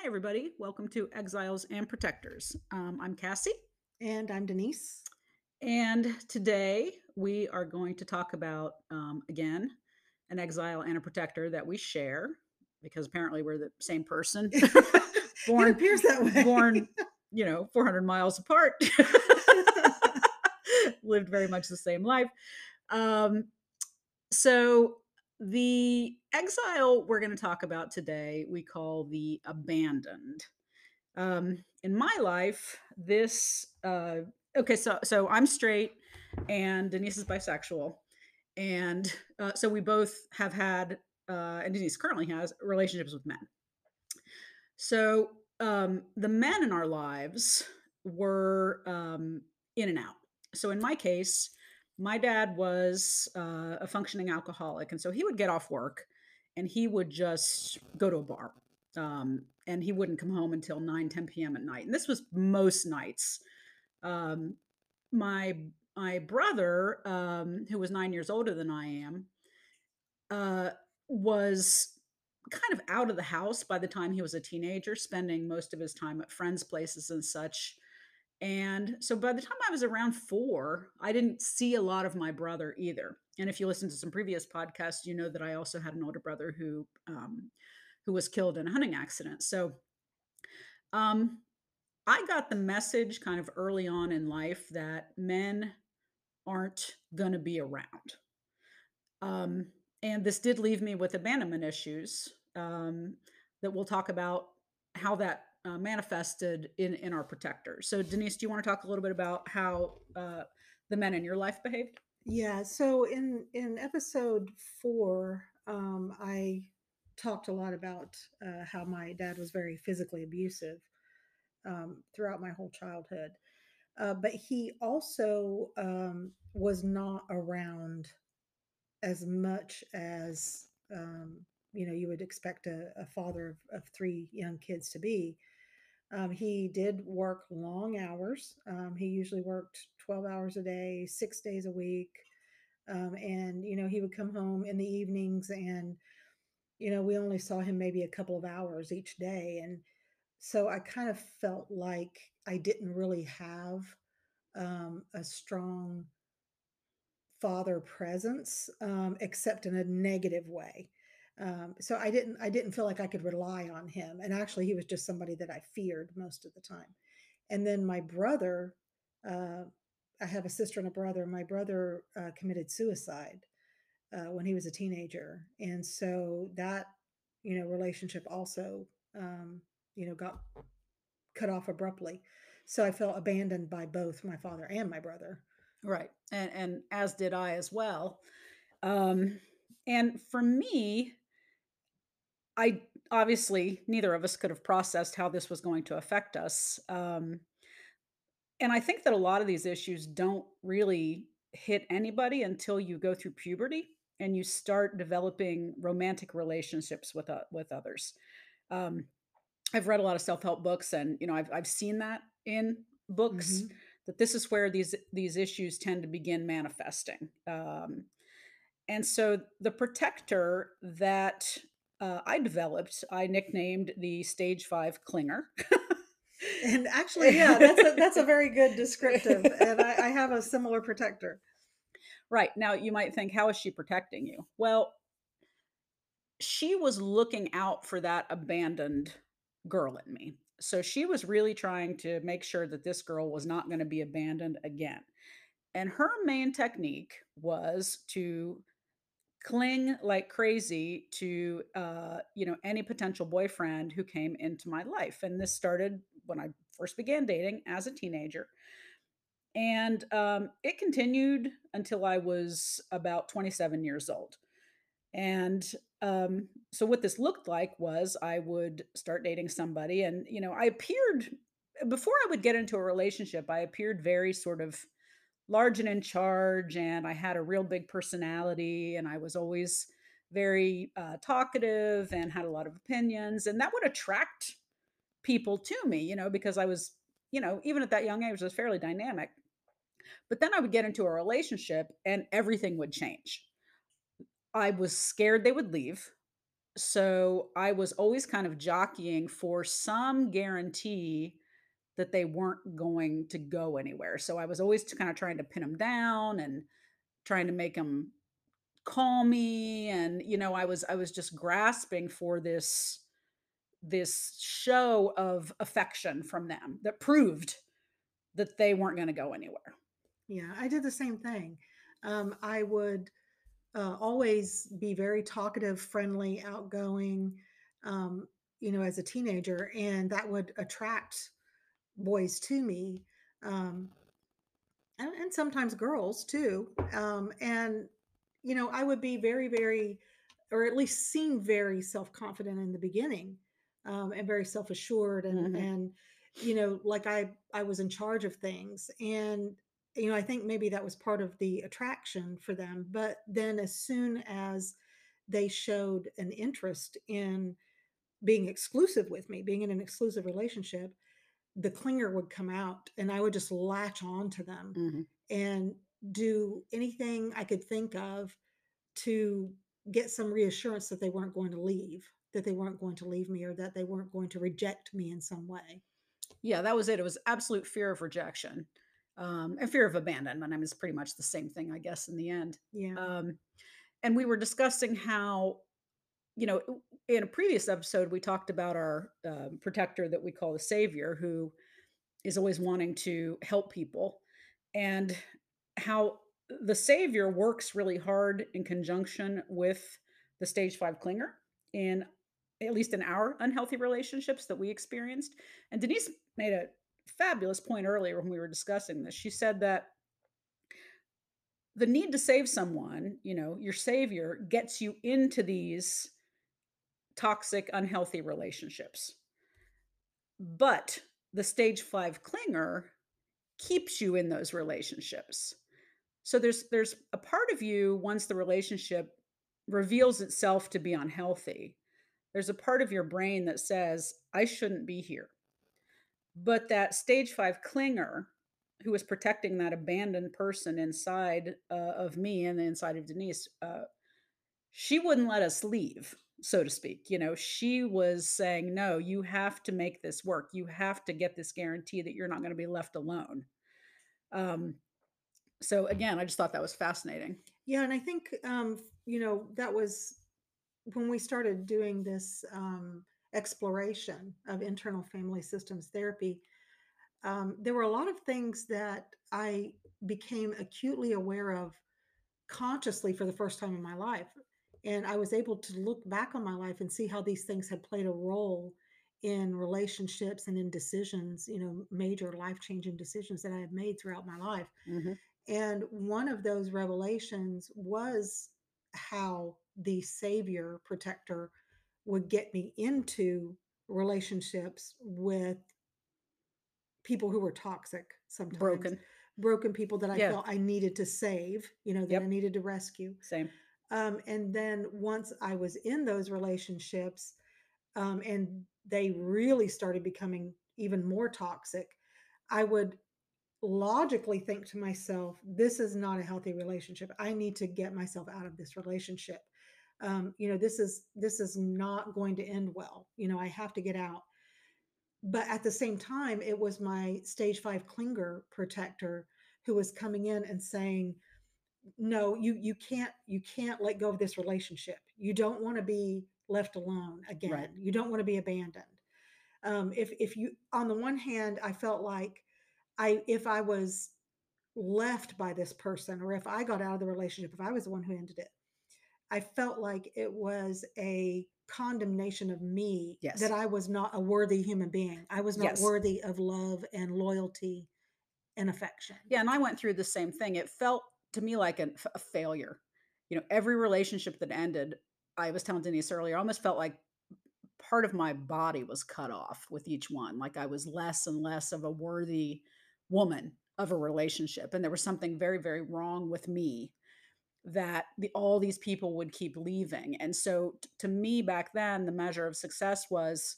Hi, everybody. Welcome to Exiles and Protectors. Um, I'm Cassie. And I'm Denise. And today we are going to talk about, um, again, an exile and a protector that we share because apparently we're the same person. born, it appears that way. born, you know, 400 miles apart. Lived very much the same life. Um, so the exile we're going to talk about today, we call the abandoned. Um, in my life, this uh, okay, so so I'm straight, and Denise is bisexual, and uh, so we both have had, uh, and Denise currently has relationships with men. So um, the men in our lives were um, in and out. So in my case, my dad was uh, a functioning alcoholic, and so he would get off work and he would just go to a bar. Um, and he wouldn't come home until 9 10 p.m at night and this was most nights um, my my brother um, who was nine years older than i am uh, was kind of out of the house by the time he was a teenager spending most of his time at friends places and such and so by the time I was around four, I didn't see a lot of my brother either. And if you listen to some previous podcasts, you know that I also had an older brother who um, who was killed in a hunting accident. So um, I got the message kind of early on in life that men aren't going to be around. Um, and this did leave me with abandonment issues um, that we'll talk about how that uh, manifested in in our protectors. So Denise, do you want to talk a little bit about how uh, the men in your life behaved? Yeah. So in in episode four, um, I talked a lot about uh, how my dad was very physically abusive um, throughout my whole childhood, uh, but he also um, was not around as much as um, you know you would expect a, a father of, of, three young kids to be um, he did work long hours. Um, he usually worked 12 hours a day, six days a week. Um, and, you know, he would come home in the evenings and, you know, we only saw him maybe a couple of hours each day. And so I kind of felt like I didn't really have um, a strong father presence, um, except in a negative way. Um, so I didn't I didn't feel like I could rely on him. And actually, he was just somebody that I feared most of the time. And then my brother, uh, I have a sister and a brother. My brother uh, committed suicide uh, when he was a teenager, and so that you know relationship also um, you know got cut off abruptly. So I felt abandoned by both my father and my brother. Right, and and as did I as well. Um, and for me, I obviously neither of us could have processed how this was going to affect us. Um, and I think that a lot of these issues don't really hit anybody until you go through puberty and you start developing romantic relationships with uh, with others. Um, I've read a lot of self help books, and you know I've I've seen that in books mm-hmm. that this is where these these issues tend to begin manifesting. Um, and so the protector that uh, I developed, I nicknamed the stage five clinger. and actually, yeah, that's a, that's a very good descriptive. And I, I have a similar protector. Right. Now, you might think, how is she protecting you? Well, she was looking out for that abandoned girl in me. So she was really trying to make sure that this girl was not going to be abandoned again. And her main technique was to cling like crazy to uh, you know any potential boyfriend who came into my life and this started when i first began dating as a teenager and um, it continued until i was about 27 years old and um, so what this looked like was i would start dating somebody and you know i appeared before i would get into a relationship i appeared very sort of large and in charge and i had a real big personality and i was always very uh, talkative and had a lot of opinions and that would attract people to me you know because i was you know even at that young age I was fairly dynamic. But then i would get into a relationship and everything would change. I was scared they would leave. So I was always kind of jockeying for some guarantee that they weren't going to go anywhere. So I was always kind of trying to pin them down and trying to make them call me and you know I was I was just grasping for this this show of affection from them that proved that they weren't going to go anywhere. Yeah, I did the same thing. Um, I would uh, always be very talkative, friendly, outgoing, um, you know, as a teenager, and that would attract boys to me, um, and, and sometimes girls too. Um, and you know, I would be very, very, or at least seem very self confident in the beginning, um, and very self assured, and Mhm. and you know, like I I was in charge of things, and you know, I think maybe that was part of the attraction for them. But then, as soon as they showed an interest in being exclusive with me, being in an exclusive relationship, the clinger would come out and I would just latch on to them Mhm. and do anything I could think of to get some reassurance that they weren't going to leave, that they weren't going to leave me or that they weren't going to reject me in some way. Yeah, that was it. It was absolute fear of rejection, um, and fear of abandonment. I mean, it's pretty much the same thing, I guess, in the end. Yeah. Um, and we were discussing how, you know, in a previous episode, we talked about our um, protector that we call the savior, who is always wanting to help people, and how the savior works really hard in conjunction with the stage five clinger in at least in our unhealthy relationships that we experienced. And Denise made a fabulous point earlier when we were discussing this. She said that the need to save someone, you know, your savior gets you into these toxic, unhealthy relationships. But the stage five clinger keeps you in those relationships. So there's there's a part of you once the relationship reveals itself to be unhealthy. There's a part of your brain that says, I shouldn't be here. But that stage five clinger who was protecting that abandoned person inside uh, of me and inside of Denise, uh, she wouldn't let us leave, so to speak. You know, she was saying, no, you have to make this work. You have to get this guarantee that you're not going to be left alone. Um, so again, I just thought that was fascinating. Yeah. And I think, um, you know, that was when we started doing this um, exploration of internal family systems therapy. Um, there were a lot of things that I became acutely aware of consciously for the first time in my life. And I was able to look back on my life and see how these things had played a role in relationships and in decisions, you know, major life changing decisions that I have made throughout my life. Mhm. And one of those revelations was how the savior protector would get me into relationships with people who were toxic sometimes, Broken. broken people that I Yeah. felt I needed to save, you know, that I needed to rescue. Same. Um, and then once I was in those relationships, um, and they really started becoming even more toxic, I would logically think to myself, this is not a healthy relationship. I need to get myself out of this relationship. Um, you know, this is this is not going to end well. You know, I have to get out. But at the same time, it was my stage five clinger protector who was coming in and saying, no, you you can't you can't let go of this relationship. You don't want to be left alone Right. again. You don't want to be abandoned. Um, if if you on the one hand, I felt like I if I was left by this person or if I got out of the relationship, if I was the one who ended it, I felt like it was a condemnation of me that I was not a worthy human being. I was not Yes. worthy of love and loyalty and affection. Yeah, and I went through the same thing. It felt to me like an a failure. You know, every relationship that ended, I was telling Denise earlier, almost felt like part of my body was cut off with each one. Like I was less and less of a worthy woman of a relationship. And there was something very, very wrong with me that the, all these people would keep leaving. And so t- to me back then, the measure of success was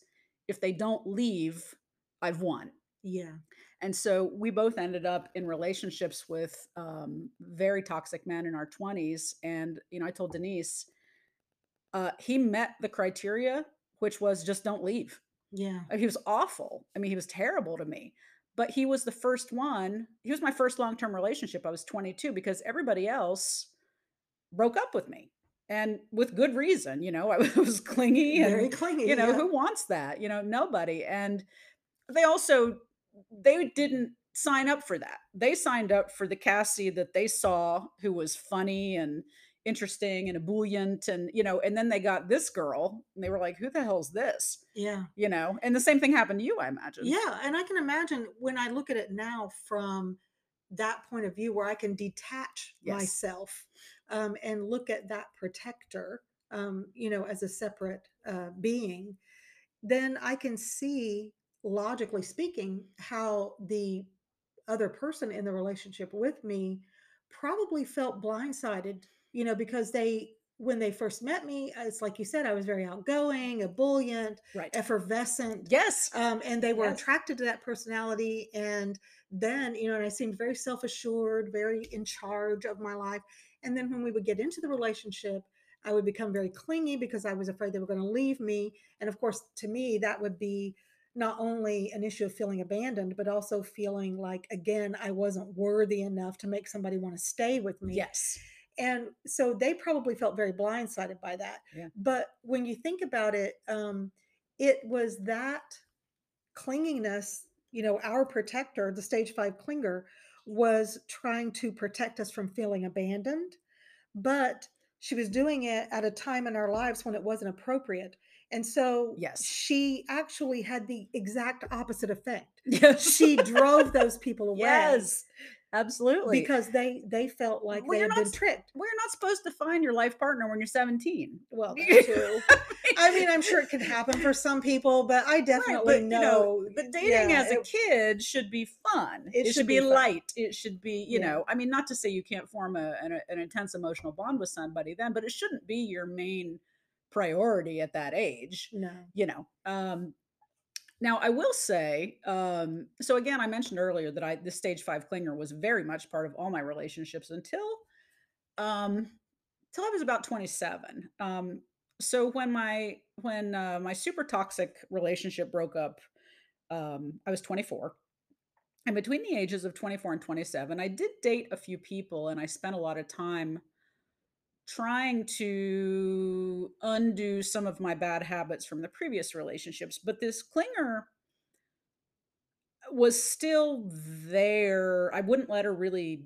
if they don't leave, I've won. Yeah. And so we both ended up in relationships with um, very toxic men in our 20s. And, you know, I told Denise, uh, he met the criteria, which was just don't leave. Yeah. Uh, He was awful. I mean, he was terrible to me. But he was the first one. He was my first long term relationship. I was 22 because everybody else broke up with me and with good reason. You know, I was clingy Very and, clingy. you know, yeah. who wants that? You know, nobody. And they also they didn't sign up for that. They signed up for the Cassie that they saw who was funny and interesting and ebullient and you know, and then they got this girl and they were like, who the hell's this? Yeah. You know, and the same thing happened to you, I imagine. Yeah, and I can imagine when I look at it now from that point of view where I can detach Yes. myself um, and look at that protector, um, you know, as a separate uh, being, then I can see, logically speaking, how the other person in the relationship with me probably felt blindsided, you know, because they, when they first met me, it's like you said, I was very outgoing, ebullient, Right. effervescent Yes. um, and they were Yes. attracted to that personality and then you know and i seemed very self-assured very in charge of my life and then when we would get into the relationship i would become very clingy because i was afraid they were going to leave me and of course to me that would be not only an issue of feeling abandoned but also feeling like again i wasn't worthy enough to make somebody want to stay with me Yes. and so they probably felt very blindsided by that Yeah. but when you think about it um, it was that clinginess you know our protector the stage five clinger was trying to protect us from feeling abandoned but she was doing it at a time in our lives when it wasn't appropriate and so Yes. she actually had the exact opposite effect Yes. she drove those people away Yes. Absolutely. because they they felt like Well, they you're had not been tricked we're not supposed to find your life partner when you're 17. well too i mean i'm sure it could happen for some people but i definitely but, you know, know But dating yeah, as a it- kid should be fun. It It, should, should be, be light. It should be, you Yeah. know, I mean, not to say you can't form a, an, an intense emotional bond with somebody then, but it shouldn't be your main priority at that age. no you know um now i will say um so again i mentioned earlier that i this stage five clinger was very much part of all my relationships until um i was about 27 um so when my when uh, my super toxic relationship broke up um i was 24 and between the ages of 24 and 27 i did date a few people and i spent a lot of time trying to undo some of my bad habits from the previous relationships but this clinger was still there. I wouldn't let her really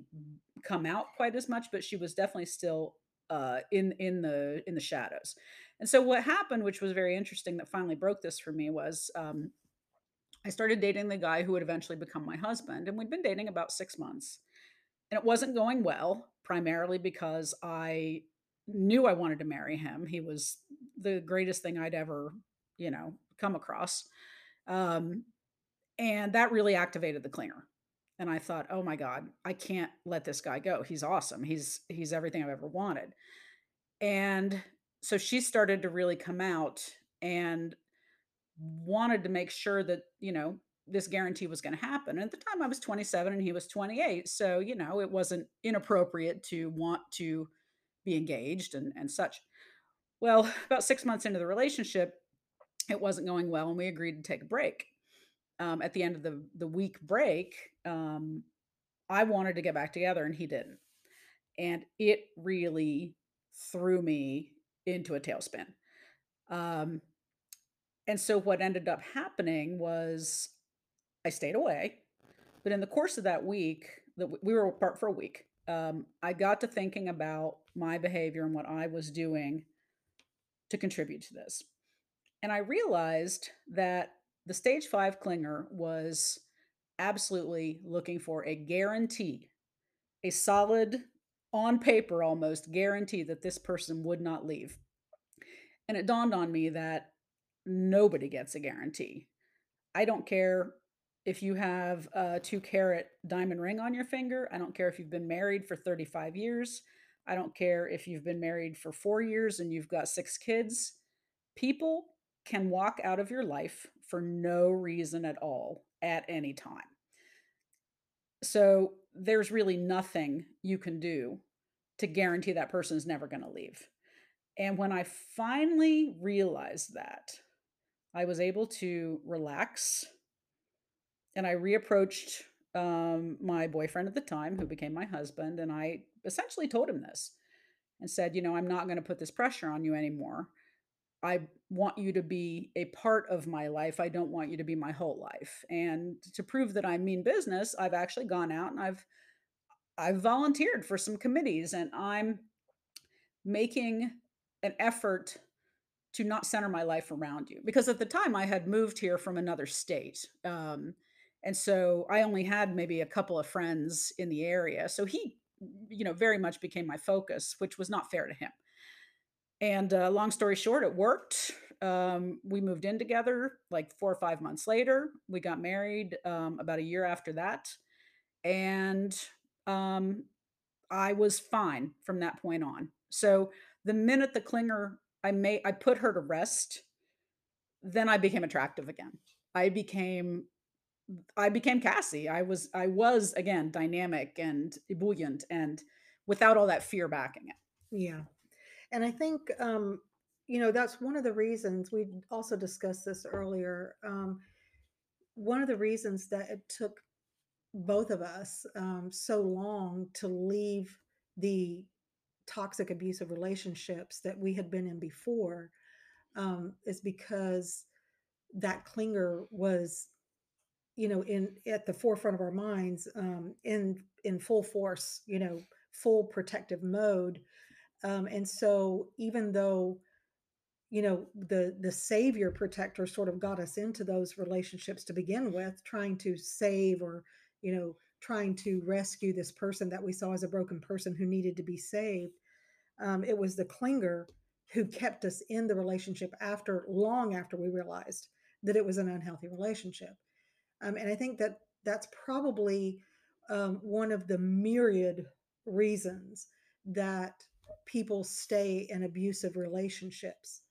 come out quite as much but she was definitely still uh in in the in the shadows. And so what happened which was very interesting that finally broke this for me was um i started dating the guy who would eventually become my husband and we'd been dating about six months and it wasn't going well primarily because i knew i wanted to marry him. He was the greatest thing i'd ever you know come across. Um and that really activated the clinger. and i thought oh my god i can't let this guy go. He's awesome. He's he's everything i've ever wanted. And so she started to really come out and wanted to make sure that you know this guarantee was going to happen and at the time i was 27 and he was 28 so you know it wasn't inappropriate to want to be engaged and and such well about six months into the relationship it wasn't going well and we agreed to take a break um, at the end of the the week break, um, I wanted to get back together and he didn't, and it really threw me into a tailspin. Um, and so what ended up happening was I stayed away, but in the course of that week, that we were apart for a week, um, I got to thinking about my behavior and what I was doing to contribute to this. And I realized that the stage five clinger was absolutely looking for a guarantee, a solid, on paper almost guarantee that this person would not leave. And it dawned on me that nobody gets a guarantee. I don't care if you have a two carat diamond ring on your finger. I don't care if you've been married for 35 years. I don't care if you've been married for four years and you've got six kids. People can walk out of your life for no reason at all at any time. So there's really nothing you can do to guarantee that person is never going to leave. And when I finally realized that, I was able to relax and I reapproached um, my boyfriend at the time, who became my husband, and I essentially told him this and said, You know, I'm not going to put this pressure on you anymore. I want you to be a part of my life. I don't want you to be my whole life. And to prove that I mean business, I've actually gone out and I've I've volunteered for some committees and I'm making an effort to not center my life around you because at the time I had moved here from another state. Um, and so I only had maybe a couple of friends in the area. So he, you know, very much became my focus, which was not fair to him. And uh, long story short, it worked. Um, we moved in together like four or five months later. We got married um, about a year after that. And um, I was fine from that point on. So the minute the clinger I made, I put her to rest, then I became attractive again. I became I became Cassie. I was I was again dynamic and ebullient and without all that fear backing it. Yeah. And I think, um, you know, that's one of the reasons we also discussed this earlier. Um, one of the reasons that it took both of us um, so long to leave the toxic abusive relationships that we had been in before um, is because that clinger was you know in at the forefront of our minds um, in in full force you know full protective mode. Um, and so even though you know the the savior protector sort of got us into those relationships to begin with trying to save or you know trying to rescue this person that we saw as a broken person who needed to be saved um, it was the clinger who kept us in the relationship after long after we realized that it was an unhealthy relationship um, and i think that that's probably um, one of the myriad reasons that people stay in abusive relationships.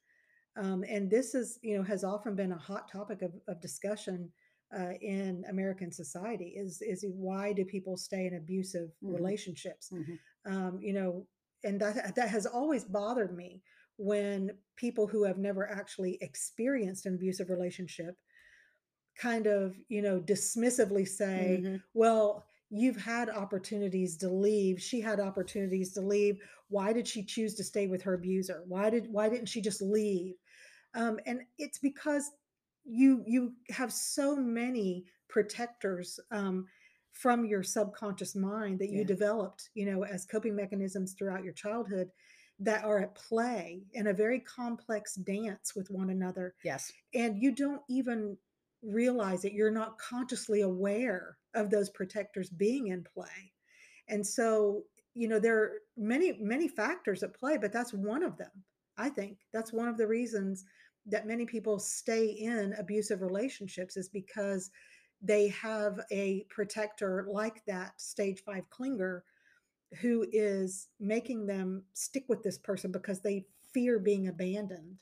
Um, and this is you know has often been a hot topic of, of discussion uh, in american society is is why do people stay in abusive hmm relationships? Hmm um, you know and that that has always bothered me when people who have never actually experienced an abusive relationship kind of you know dismissively say hmm well you've had opportunities to leave. She had opportunities to leave. Why did she choose to stay with her abuser? Why did why didn't she just leave? Um, and it's because you you have so many protectors um, from your subconscious mind that you Yeah. developed you know as coping mechanisms throughout your childhood that are at play in a very complex dance with one another. Yes. and you don't even realize it you're not consciously aware of those protectors being in play. And so you know there are many many factors at play but that's one of them i think. That's one of the reasons that many people stay in abusive relationships is because they have a protector like that stage 5 clinger who is making them stick with this person because they fear being abandoned.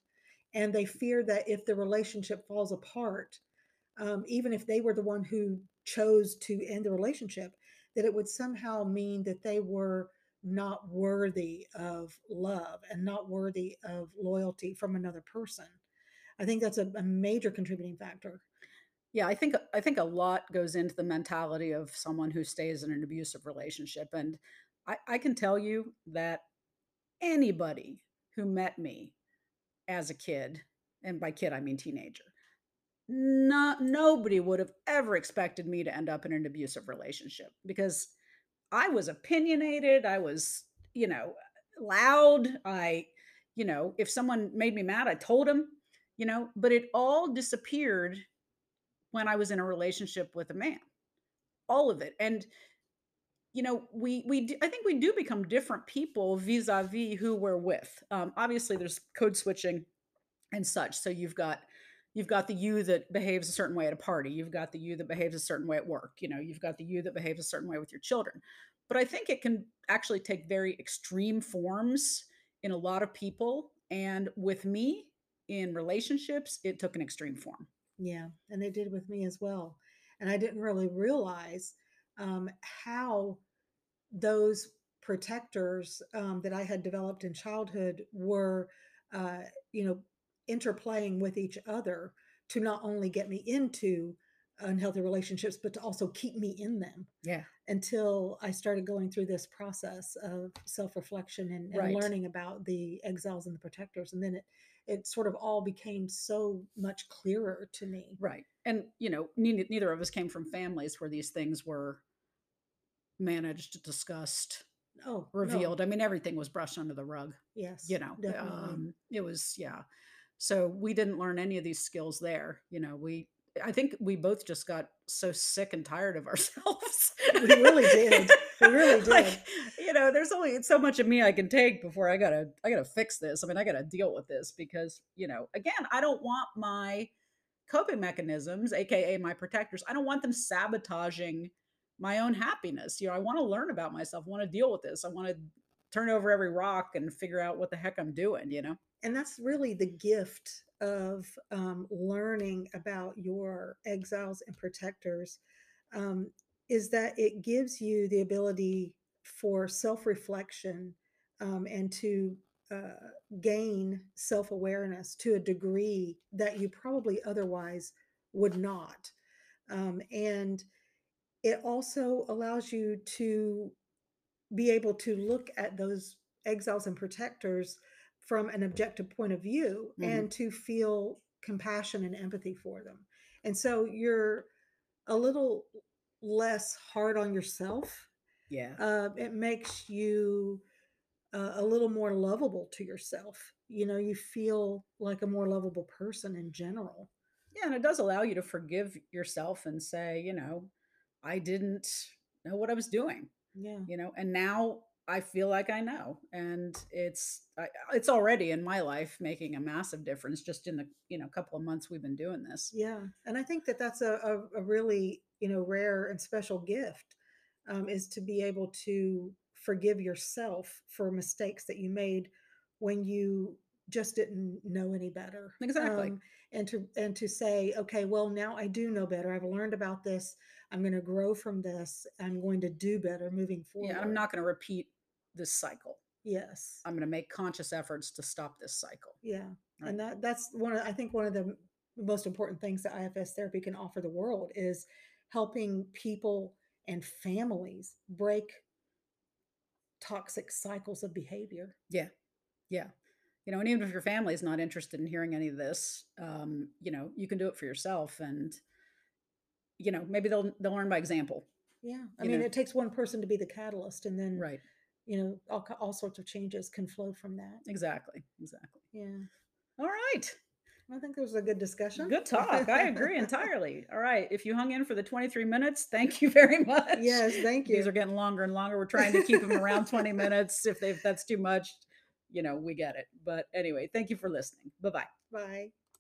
And they fear that if the relationship falls apart um, even if they were the one who chose to end the relationship that it would somehow mean that they were not worthy of love and not worthy of loyalty from another person i think that's a, a major contributing factor Yeah, I think I think a lot goes into the mentality of someone who stays in an abusive relationship. And I, I can tell you that anybody who met me as a kid, and by kid I mean teenager, not nobody would have ever expected me to end up in an abusive relationship because I was opinionated, I was, you know, loud. I, you know, if someone made me mad, I told them, you know, but it all disappeared when I was in a relationship with a man. All of it. And you know, we we do, I think we do become different people vis-a-vis who we're with. Um, obviously, there's code switching and such. So you've got you've got the you that behaves a certain way at a party. You've got the you that behaves a certain way at work. You know, you've got the you that behaves a certain way with your children. But I think it can actually take very extreme forms in a lot of people. And with me in relationships, it took an extreme form. yeah and they did with me as well and i didn't really realize um, how those protectors um, that I had developed in childhood were, uh, you know, interplaying with each other to not only get me into unhealthy relationships, but to also keep me in them Yeah. until I started going through this process of self reflection and, and Right. learning about the exiles and the protectors. And then it, it sort of all became so much clearer to me. Right. And, you know, neither, neither of us came from families where these things were managed, discussed, Oh, no. revealed. I mean, everything was brushed under the rug, Yes, you know. Um, it was, yeah. So we didn't learn any of these skills there. You know, we, I think we both just got so sick and tired of ourselves. We really did. We really did. like, you know, there's only so much of me I can take before I gotta, I gotta fix this. I mean, I gotta deal with this because, you know, again, I don't want my coping mechanisms, aka my protectors, I don't want them sabotaging my own happiness. You know, I want to learn about myself, I want to deal with this. I want to turn over every rock and figure out what the heck I'm doing, you know? And that's really the gift of um, learning about your exiles and protectors um, is that it gives you the ability for self-reflection um, and to uh, gain self-awareness to a degree that you probably otherwise would not um, and it also allows you to be able to look at those exiles and protectors from an objective point of view Mhm. and to feel compassion and empathy for them. And so you're a little less hard on yourself. Yeah. Uh, it makes you uh, a little more lovable to yourself. You know, you feel like a more lovable person in general. Yeah. And it does allow you to forgive yourself and say, you know, I didn't know what I was doing. Yeah. you know and now i feel like i know and it's I, it's already in my life making a massive difference just in the you know couple of months we've been doing this Yeah, and I think that that's a, a, a really you know rare and special gift um, is to be able to forgive yourself for mistakes that you made when you just didn't know any better. Exactly. Um, and to and to say, okay, well now I do know better. I've learned about this. I'm going to grow from this. I'm going to do better moving forward. yeah i'm not going to repeat this cycle Yes. i'm going to make conscious efforts to stop this cycle Yeah, Right. and that that's one of I think one of the most important things that IFS therapy can offer the world is helping people and families break toxic cycles of behavior. yeah yeah you know and even if your family is not interested in hearing any of this um you know you can do it for yourself and you know maybe they'll they'll learn by example Yeah, I You mean know- it takes one person to be the catalyst, and then right you know all all sorts of changes can flow from that. exactly exactly Yeah, all right I think it was a good discussion. Good talk. I agree entirely. All right. If you hung in for the 23 minutes, thank you very much. Yes, thank you. These are getting longer and longer. We're trying to keep them around 20 minutes. If they if that's too much, you know, we get it. But anyway, thank you for listening. Bye-bye. Bye.